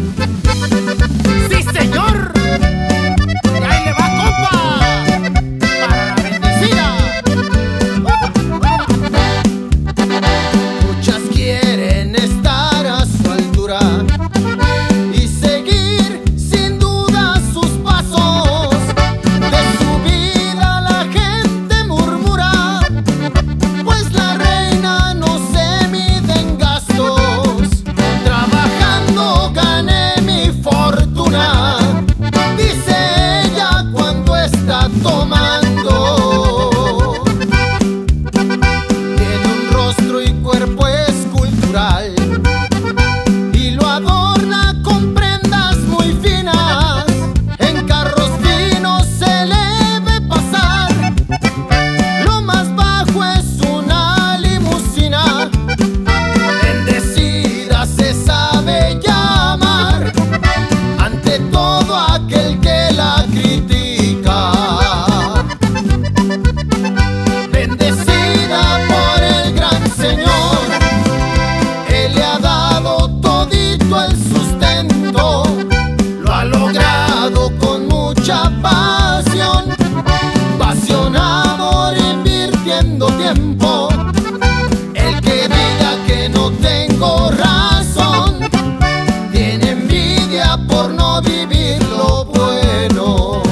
Thank you. tiempo. El que diga que no tengo razón, tiene envidia por no vivir lo bueno.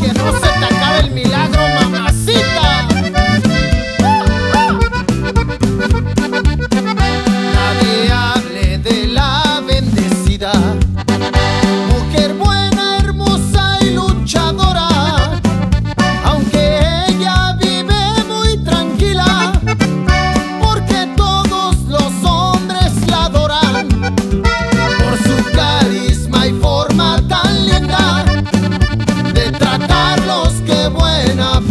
Que no se te acabe el milagro, mamacita. Nadie hable de la bendecida.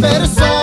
persona